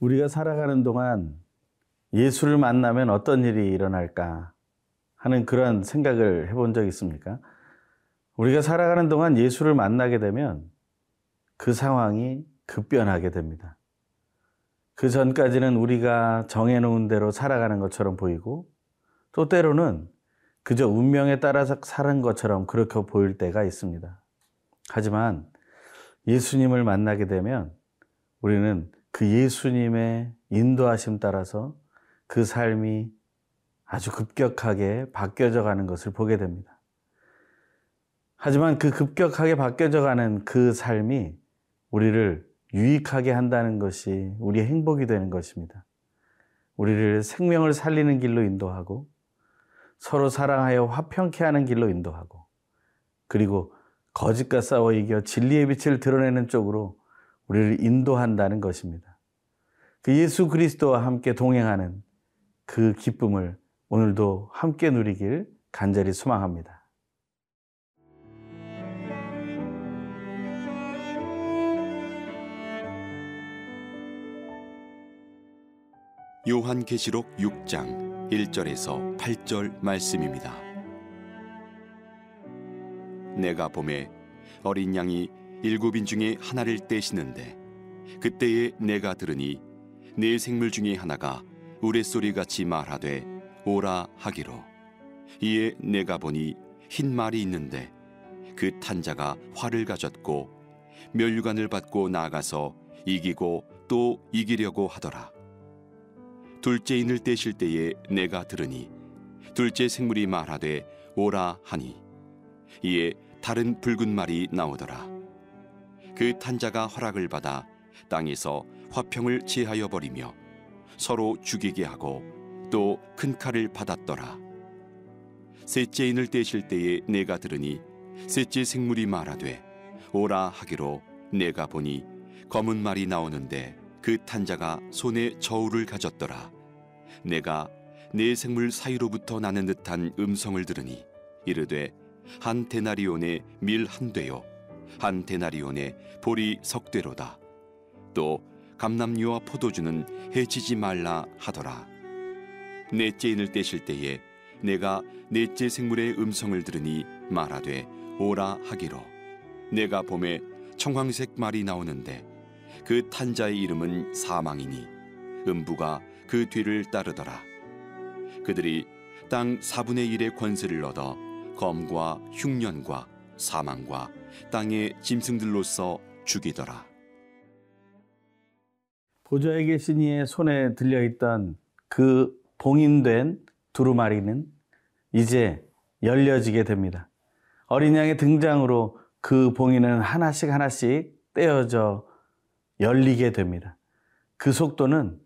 우리가 살아가는 동안 예수를 만나면 어떤 일이 일어날까 하는 그런 생각을 해본 적 있습니까? 우리가 살아가는 동안 예수를 만나게 되면 그 상황이 급변하게 됩니다. 그 전까지는 우리가 정해놓은 대로 살아가는 것처럼 보이고 또 때로는 그저 운명에 따라서 사는 것처럼 그렇게 보일 때가 있습니다. 하지만 예수님을 만나게 되면 우리는 그 예수님의 인도하심 따라서 그 삶이 아주 급격하게 바뀌어져 가는 것을 보게 됩니다. 하지만 그 급격하게 바뀌어져 가는 그 삶이 우리를 유익하게 한다는 것이 우리의 행복이 되는 것입니다. 우리를 생명을 살리는 길로 인도하고 서로 사랑하여 화평케 하는 길로 인도하고 그리고 거짓과 싸워 이겨 진리의 빛을 드러내는 쪽으로 우리를 인도한다는 것입니다. 그 예수 그리스도와 함께 동행하는 그 기쁨을 오늘도 함께 누리길 간절히 소망합니다. 요한계시록 6장 1절에서 8절 말씀입니다. 내가 봄에 어린 양이 일곱인 중에 하나를 떼시는데 그때에 내가 들으니 네 생물 중에 하나가 우레소리 같이 말하되 오라 하기로. 이에 내가 보니 흰 말이 있는데 그 탄자가 활을 가졌고 멸류관을 받고 나아가서 이기고 또 이기려고 하더라. 둘째 인을 떼실 때에 내가 들으니 둘째 생물이 말하되 오라 하니. 이에 다른 붉은 말이 나오더라 그 탄자가 허락을 받아 땅에서 화평을 제하여 버리며 서로 죽이게 하고 또 큰 칼을 받았더라. 셋째 인을 떼실 때에 내가 들으니 셋째 생물이 말하되 오라 하기로 내가 보니 검은 말이 나오는데 그 탄자가 손에 저울을 가졌더라. 내가 네 생물 사이로부터 나는 듯한 음성을 들으니 이르되 한 데나리온의 밀한 되요 한 데나리온의 보리 석대로다. 또 감남류와 포도주는 해치지 말라 하더라. 넷째 인을 떼실 때에 내가 넷째 생물의 음성을 들으니 말하되 오라 하기로 내가 봄에 청황색 말이 나오는데 그 탄자의 이름은 사망이니 음부가 그 뒤를 따르더라. 그들이 땅 4분의 1의 권세를 얻어 검과 흉년과 사망과 땅의 짐승들로서 죽이더라. 보좌에 계신 이의 손에 들려 있던 그 봉인된 두루마리는 이제 열려지게 됩니다. 어린 양의 등장으로 그 봉인은 하나씩 하나씩 떼어져 열리게 됩니다. 그 속도는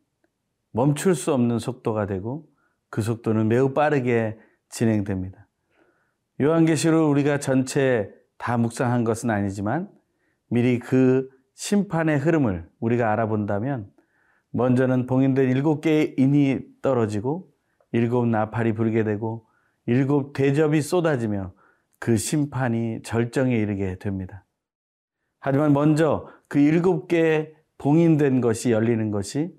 멈출 수 없는 속도가 되고 그 속도는 매우 빠르게 진행됩니다. 요한계시록 우리가 전체 다 묵상한 것은 아니지만 미리 그 심판의 흐름을 우리가 알아본다면 먼저는 봉인된 일곱 개의 인이 떨어지고 일곱 나팔이 불게 되고 일곱 대접이 쏟아지며 그 심판이 절정에 이르게 됩니다. 하지만 먼저 그 일곱 개의 봉인된 것이 열리는 것이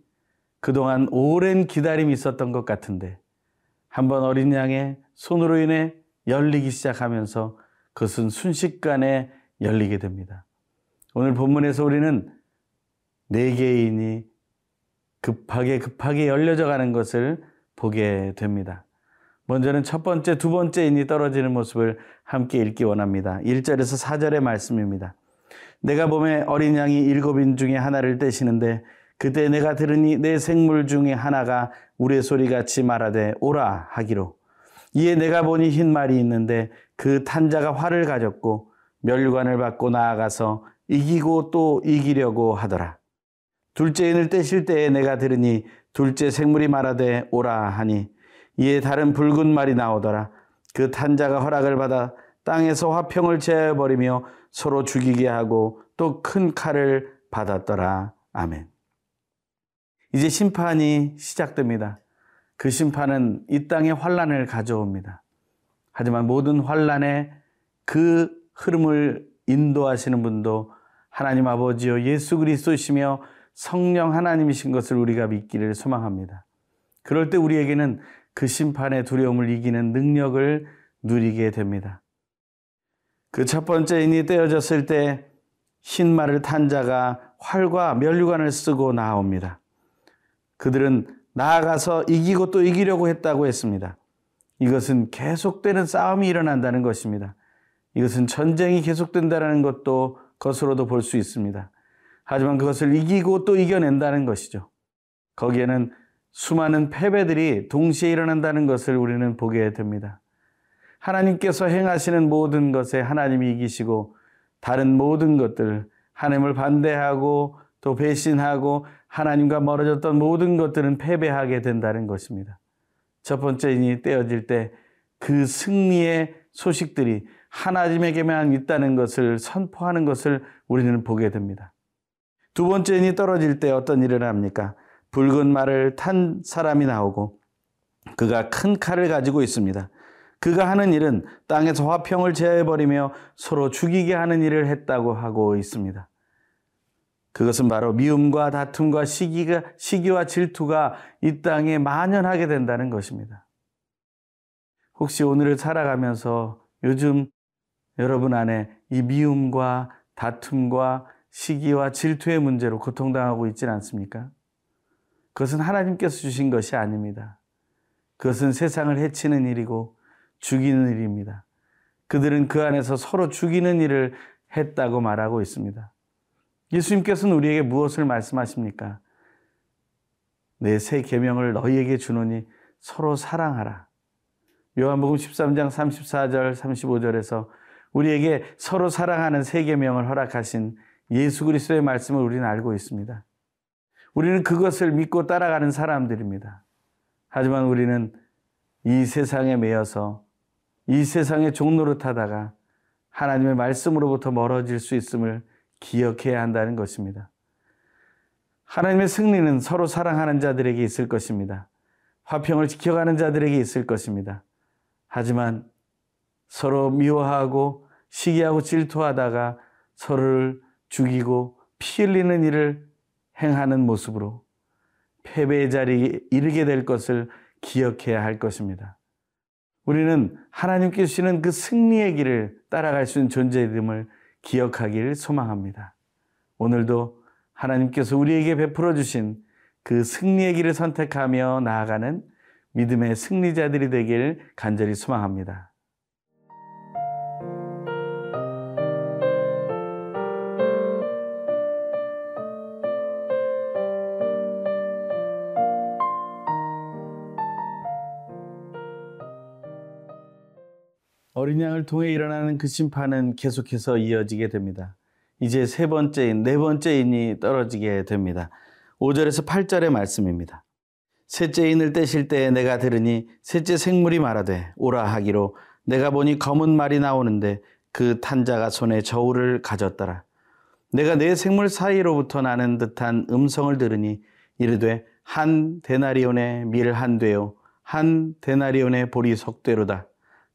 그동안 오랜 기다림이 있었던 것 같은데 한번 어린 양의 손으로 인해 열리기 시작하면서 그것은 순식간에 열리게 됩니다. 오늘 본문에서 우리는 네 개인이 급하게 급하게 열려져 가는 것을 보게 됩니다. 먼저는 첫 번째, 두 번째 인이 떨어지는 모습을 함께 읽기 원합니다. 1절에서 4절의 말씀입니다. 내가 봄에 어린 양이 일곱인 중에 하나를 떼시는데 그때 내가 들으니 내 생물 중에 하나가 우레 소리 같이 말하되 오라 하기로 이에 내가 보니 흰 말이 있는데 그 탄자가 활을 가졌고 멸관을 받고 나아가서 이기고 또 이기려고 하더라. 둘째 인을 떼실 때에 내가 들으니 둘째 생물이 말하되 오라 하니 이에 다른 붉은 말이 나오더라. 그 탄자가 허락을 받아 땅에서 화평을 제어버리며 서로 죽이게 하고 또 큰 칼을 받았더라. 아멘. 이제 심판이 시작됩니다. 그 심판은 이 땅에 환란을 가져옵니다. 하지만 모든 환란의 그 흐름을 인도하시는 분도 하나님 아버지요 예수 그리스도시며 성령 하나님이신 것을 우리가 믿기를 소망합니다. 그럴 때 우리에게는 그 심판의 두려움을 이기는 능력을 누리게 됩니다. 그 첫 번째 인이 떼어졌을 때 흰 말을 탄 자가 활과 면류관을 쓰고 나옵니다. 그들은 나아가서 이기고 또 이기려고 했다고 했습니다. 이것은 계속되는 싸움이 일어난다는 것입니다. 이것은 전쟁이 계속된다는 것도 것으로도 볼 수 있습니다. 하지만 그것을 이기고 또 이겨낸다는 것이죠. 거기에는 수많은 패배들이 동시에 일어난다는 것을 우리는 보게 됩니다. 하나님께서 행하시는 모든 것에 하나님이 이기시고 다른 모든 것들, 하나님을 반대하고 또 배신하고 하나님과 멀어졌던 모든 것들은 패배하게 된다는 것입니다. 첫 번째 인이 떼어질 때 그 승리의 소식들이 하나님에게만 있다는 것을 선포하는 것을 우리는 보게 됩니다. 두 번째 인이 떨어질 때 어떤 일을 합니까? 붉은 말을 탄 사람이 나오고 그가 큰 칼을 가지고 있습니다. 그가 하는 일은 땅에서 화평을 제해버리며 서로 죽이게 하는 일을 했다고 하고 있습니다. 그것은 바로 미움과 다툼과 시기가, 시기와 질투가 이 땅에 만연하게 된다는 것입니다. 혹시 오늘을 살아가면서 요즘 여러분 안에 이 미움과 다툼과 시기와 질투의 문제로 고통당하고 있지는 않습니까? 그것은 하나님께서 주신 것이 아닙니다. 그것은 세상을 해치는 일이고 죽이는 일입니다. 그들은 그 안에서 서로 죽이는 일을 했다고 말하고 있습니다. 예수님께서는 우리에게 무엇을 말씀하십니까? 내 새 계명을 너희에게 주노니 서로 사랑하라. 요한복음 13장 34절 35절에서 우리에게 서로 사랑하는 새 계명을 허락하신 예수 그리스도의 말씀을 우리는 알고 있습니다. 우리는 그것을 믿고 따라가는 사람들입니다. 하지만 우리는 이 세상에 매여서 이 세상의 종로를 타다가 하나님의 말씀으로부터 멀어질 수 있음을 기억해야 한다는 것입니다. 하나님의 승리는 서로 사랑하는 자들에게 있을 것입니다. 화평을 지켜가는 자들에게 있을 것입니다. 하지만 서로 미워하고 시기하고 질투하다가 서로를 죽이고 피 흘리는 일을 행하는 모습으로 패배의 자리에 이르게 될 것을 기억해야 할 것입니다. 우리는 하나님께 주시는 그 승리의 길을 따라갈 수 있는 존재됨을 기억하기를 소망합니다. 오늘도 하나님께서 우리에게 베풀어 주신 그 승리의 길을 선택하며 나아가는 믿음의 승리자들이 되길 간절히 소망합니다. 어린 양을 통해 일어나는 그 심판은 계속해서 이어지게 됩니다. 이제 세 번째인, 네 번째 인이 떨어지게 됩니다. 5절에서 8절의 말씀입니다. 셋째 인을 떼실 때에 내가 들으니 셋째 생물이 말하되 오라 하기로 내가 보니 검은 말이 나오는데 그 탄자가 손에 저울을 가졌더라. 내가 내 생물 사이로부터 나는 듯한 음성을 들으니 이르되 한 데나리온의 밀 한 되요 한 데나리온의 보리 석대로다.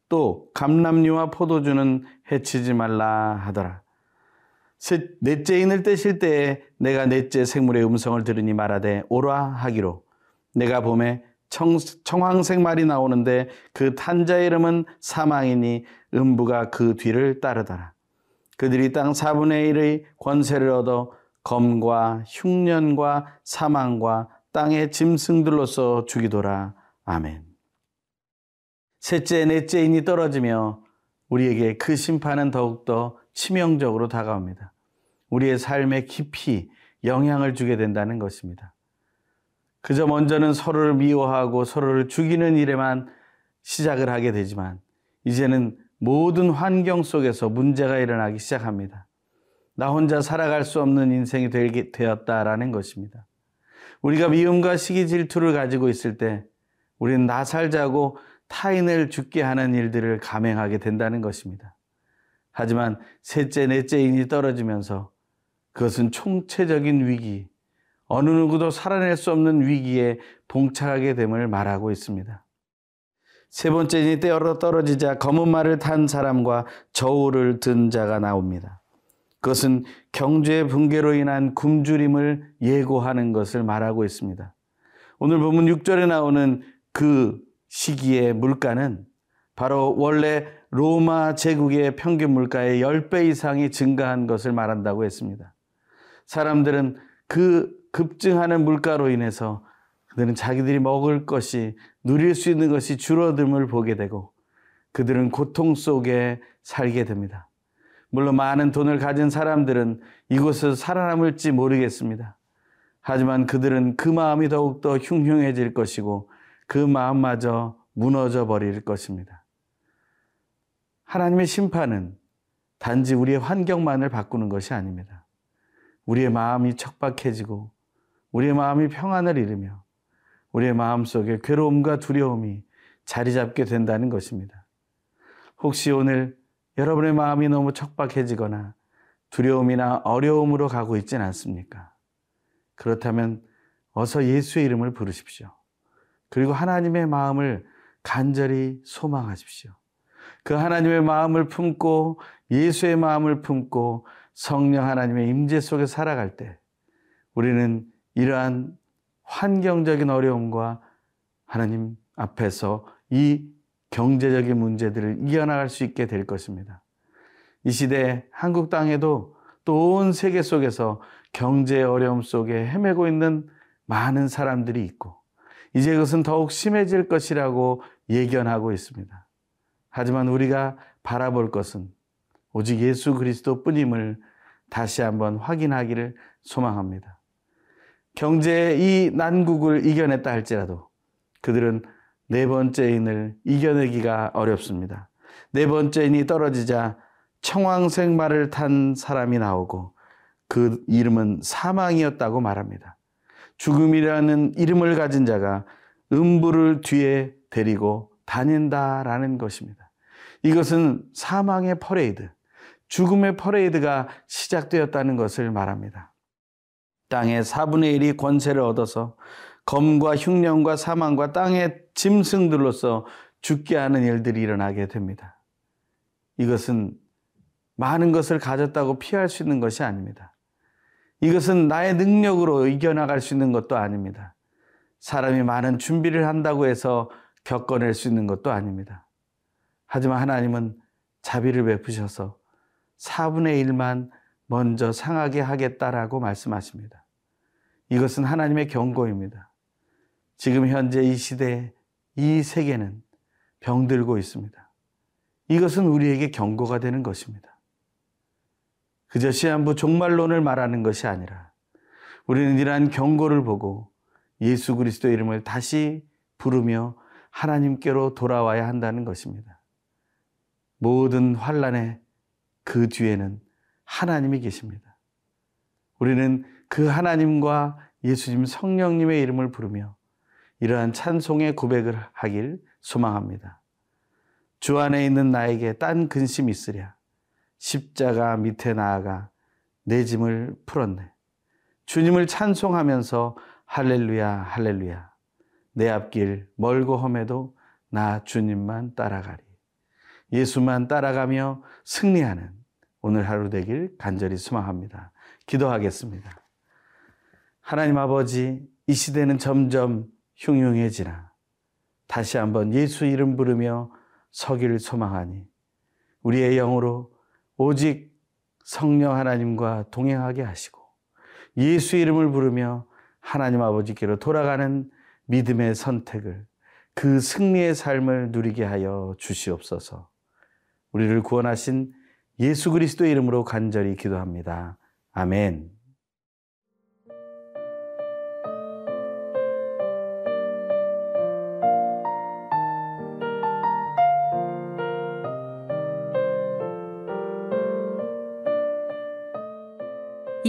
또 감람류와 포도주는 해치지 말라 하더라. 셋, 넷째 인을 떼실 때에 내가 넷째 생물의 음성을 들으니 말하되 오라 하기로 내가 봄에 청, 청황색 말이 나오는데 그 탄자의 이름은 사망이니 음부가 그 뒤를 따르더라. 그들이 땅 4분의 1의 권세를 얻어 검과 흉년과 사망과 땅의 짐승들로서 죽이더라. 아멘. 셋째, 넷째 인이 떨어지며 우리에게 그 심판은 더욱더 치명적으로 다가옵니다. 우리의 삶에 깊이 영향을 주게 된다는 것입니다. 그저 먼저는 서로를 미워하고 서로를 죽이는 일에만 시작을 하게 되지만 이제는 모든 환경 속에서 문제가 일어나기 시작합니다. 나 혼자 살아갈 수 없는 인생이 되게 되었다라는 것입니다. 우리가 미움과 시기 질투를 가지고 있을 때 우리는 나 살자고 타인을 죽게 하는 일들을 감행하게 된다는 것입니다. 하지만 셋째, 넷째 인이 떨어지면서 그것은 총체적인 위기, 어느 누구도 살아낼 수 없는 위기에 봉착하게 됨을 말하고 있습니다. 세 번째 인이 떼어 떨어지자 검은 말을 탄 사람과 저울을 든 자가 나옵니다. 그것은 경제 붕괴로 인한 굶주림을 예고하는 것을 말하고 있습니다. 오늘 본문 6절에 나오는 그 시기의 물가는 바로 원래 로마 제국의 평균 물가의 10배 이상이 증가한 것을 말한다고 했습니다. 사람들은 그 급증하는 물가로 인해서 그들은 자기들이 먹을 것이 누릴 수 있는 것이 줄어듦을 보게 되고 그들은 고통 속에 살게 됩니다. 물론 많은 돈을 가진 사람들은 이곳에서 살아남을지 모르겠습니다. 하지만 그들은 그 마음이 더욱더 흉흉해질 것이고 그 마음마저 무너져 버릴 것입니다. 하나님의 심판은 단지 우리의 환경만을 바꾸는 것이 아닙니다. 우리의 마음이 척박해지고 우리의 마음이 평안을 잃으며 우리의 마음 속에 괴로움과 두려움이 자리 잡게 된다는 것입니다. 혹시 오늘 여러분의 마음이 너무 척박해지거나 두려움이나 어려움으로 가고 있지는 않습니까? 그렇다면 어서 예수의 이름을 부르십시오. 그리고 하나님의 마음을 간절히 소망하십시오. 그 하나님의 마음을 품고 예수의 마음을 품고 성령 하나님의 임재 속에 살아갈 때 우리는 이러한 환경적인 어려움과 하나님 앞에서 이 경제적인 문제들을 이겨나갈 수 있게 될 것입니다. 이 시대 한국 땅에도 또 온 세계 속에서 경제 어려움 속에 헤매고 있는 많은 사람들이 있고 이제 그것은 더욱 심해질 것이라고 예견하고 있습니다. 하지만 우리가 바라볼 것은 오직 예수 그리스도 뿐임을 다시 한번 확인하기를 소망합니다. 경제의 이 난국을 이겨냈다 할지라도 그들은 네 번째 인을 이겨내기가 어렵습니다. 네 번째 인이 떨어지자 청황색 말을 탄 사람이 나오고 그 이름은 사망이었다고 말합니다. 죽음이라는 이름을 가진 자가 음부를 뒤에 데리고 다닌다라는 것입니다. 이것은 사망의 퍼레이드, 죽음의 퍼레이드가 시작되었다는 것을 말합니다. 땅의 4분의 1이 권세를 얻어서 검과 흉년과 사망과 땅의 짐승들로서 죽게 하는 일들이 일어나게 됩니다. 이것은 많은 것을 가졌다고 피할 수 있는 것이 아닙니다. 이것은 나의 능력으로 이겨나갈 수 있는 것도 아닙니다. 사람이 많은 준비를 한다고 해서 겪어낼 수 있는 것도 아닙니다. 하지만 하나님은 자비를 베푸셔서 4분의 1만 먼저 상하게 하겠다라고 말씀하십니다. 이것은 하나님의 경고입니다. 지금 현재 이 시대에 이 세계는 병들고 있습니다. 이것은 우리에게 경고가 되는 것입니다. 그저 시한부 종말론을 말하는 것이 아니라 우리는 이러한 경고를 보고 예수 그리스도 이름을 다시 부르며 하나님께로 돌아와야 한다는 것입니다. 모든 환란의 그 뒤에는 하나님이 계십니다. 우리는 그 하나님과 예수님 성령님의 이름을 부르며 이러한 찬송의 고백을 하길 소망합니다. 주 안에 있는 나에게 딴 근심 있으랴. 십자가 밑에 나아가 내 짐을 풀었네. 주님을 찬송하면서 할렐루야, 할렐루야. 내 앞길 멀고 험해도 나 주님만 따라가리. 예수만 따라가며 승리하는 오늘 하루 되길 간절히 소망합니다. 기도하겠습니다. 하나님 아버지, 이 시대는 점점 흉흉해지나 다시 한번 예수 이름 부르며 서기를 소망하니 우리의 영으로 오직 성령 하나님과 동행하게 하시고 예수 이름을 부르며 하나님 아버지께로 돌아가는 믿음의 선택을 그 승리의 삶을 누리게 하여 주시옵소서. 우리를 구원하신 예수 그리스도 이름으로 간절히 기도합니다. 아멘.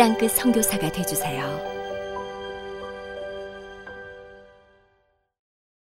땅끝 선교사가 되주세요.